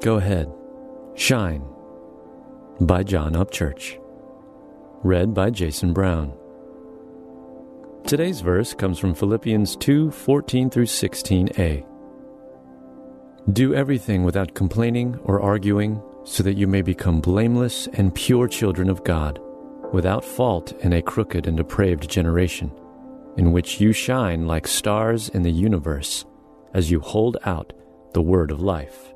Go ahead. Shine by John Upchurch. Read by Jason Brown. Today's verse comes from Philippians 2 14 through 16a. Do everything without complaining or arguing, so that you may become blameless and pure children of God, without fault in a crooked and depraved generation, in which you shine like stars in the universe as you hold out the word of life.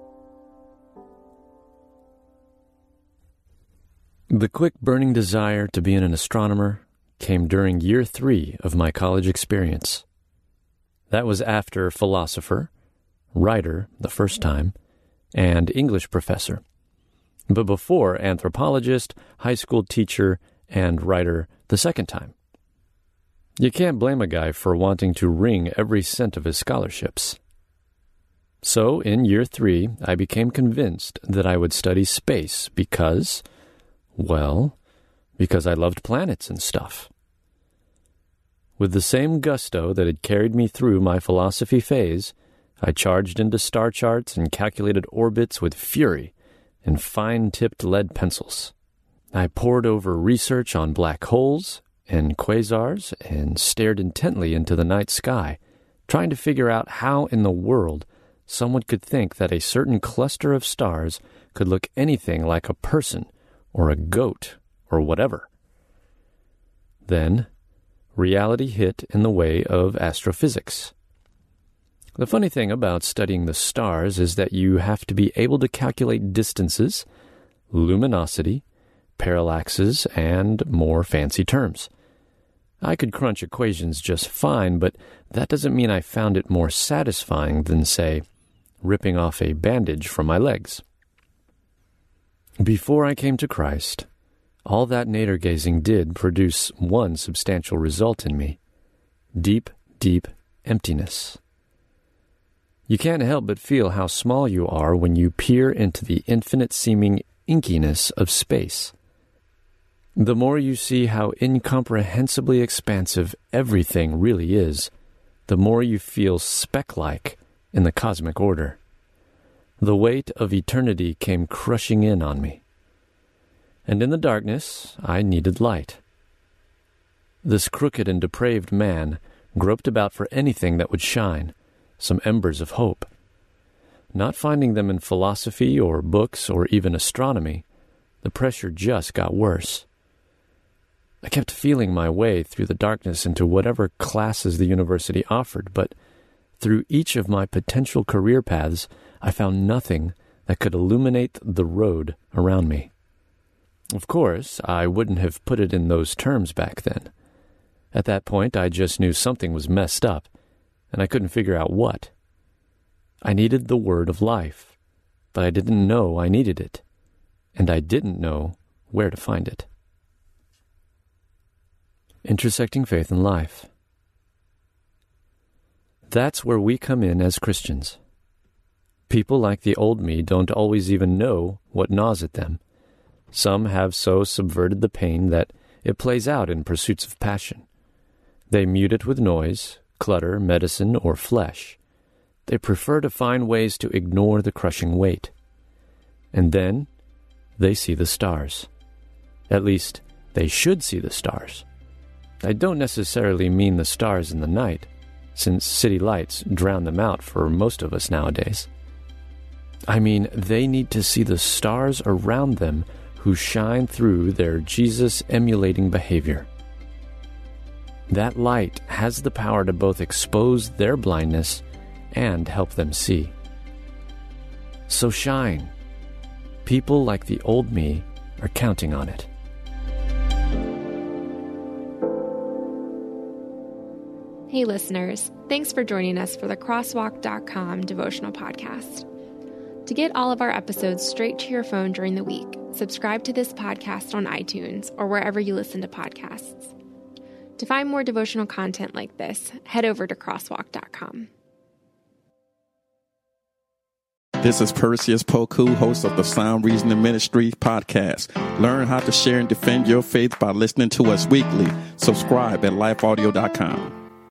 The quick burning desire to be an astronomer came during year three of my college experience. That was after philosopher, writer the first time, and English professor, but before anthropologist, high school teacher, and writer the second time. You can't blame a guy for wanting to wring every cent of his scholarships. So, in year three, I became convinced that I would study space because, well, because I loved planets and stuff. With the same gusto that had carried me through my philosophy phase, I charged into star charts and calculated orbits with fury and fine tipped lead pencils. I pored over research on black holes and quasars and stared intently into the night sky, trying to figure out how in the world someone could think that a certain cluster of stars could look anything like a person or a goat or whatever. Then, reality hit in the way of astrophysics. The funny thing about studying the stars is that you have to be able to calculate distances, luminosity, parallaxes, and more fancy terms. I could crunch equations just fine, but that doesn't mean I found it more satisfying than, say, ripping off a bandage from my legs. Before I came to Christ, all that nadir gazing did produce one substantial result in me deep, deep emptiness. You can't help but feel how small you are when you peer into the infinite seeming inkiness of space. The more you see how incomprehensibly expansive everything really is, the more you feel speck like in the cosmic order. The weight of eternity came crushing in on me. And in the darkness, I needed light. This crooked and depraved man groped about for anything that would shine, some embers of hope. Not finding them in philosophy or books or even astronomy, the pressure just got worse. I kept feeling my way through the darkness into whatever classes the university offered, but through each of my potential career paths, I found nothing that could illuminate the road around me. Of course, I wouldn't have put it in those terms back then. At that point, I just knew something was messed up, and I couldn't figure out what. I needed the word of life, but I didn't know I needed it, and I didn't know where to find it. Intersecting Faith and Life. That's where we come in as Christians. People like the old me don't always even know what gnaws at them. Some have so subverted the pain that it plays out in pursuits of passion. They mute it with noise, clutter, medicine, or flesh. They prefer to find ways to ignore the crushing weight. And then they see the stars. At least, they should see the stars. I don't necessarily mean the stars in the night since city lights drown them out for most of us nowadays. I mean, they need to see the stars around them who shine through their Jesus emulating behavior. That light has the power to both expose their blindness and help them see. So shine. People like the old me are counting on it. Hey, listeners, thanks for joining us for the Crosswalk.com devotional podcast. To get all of our episodes straight to your phone during the week, subscribe to this podcast on iTunes or wherever you listen to podcasts. To find more devotional content like this, head over to Crosswalk.com. This is Perseus Poku, host of the Sound Reasoning Ministry podcast. Learn how to share and defend your faith by listening to us weekly. Subscribe at lifeaudio.com.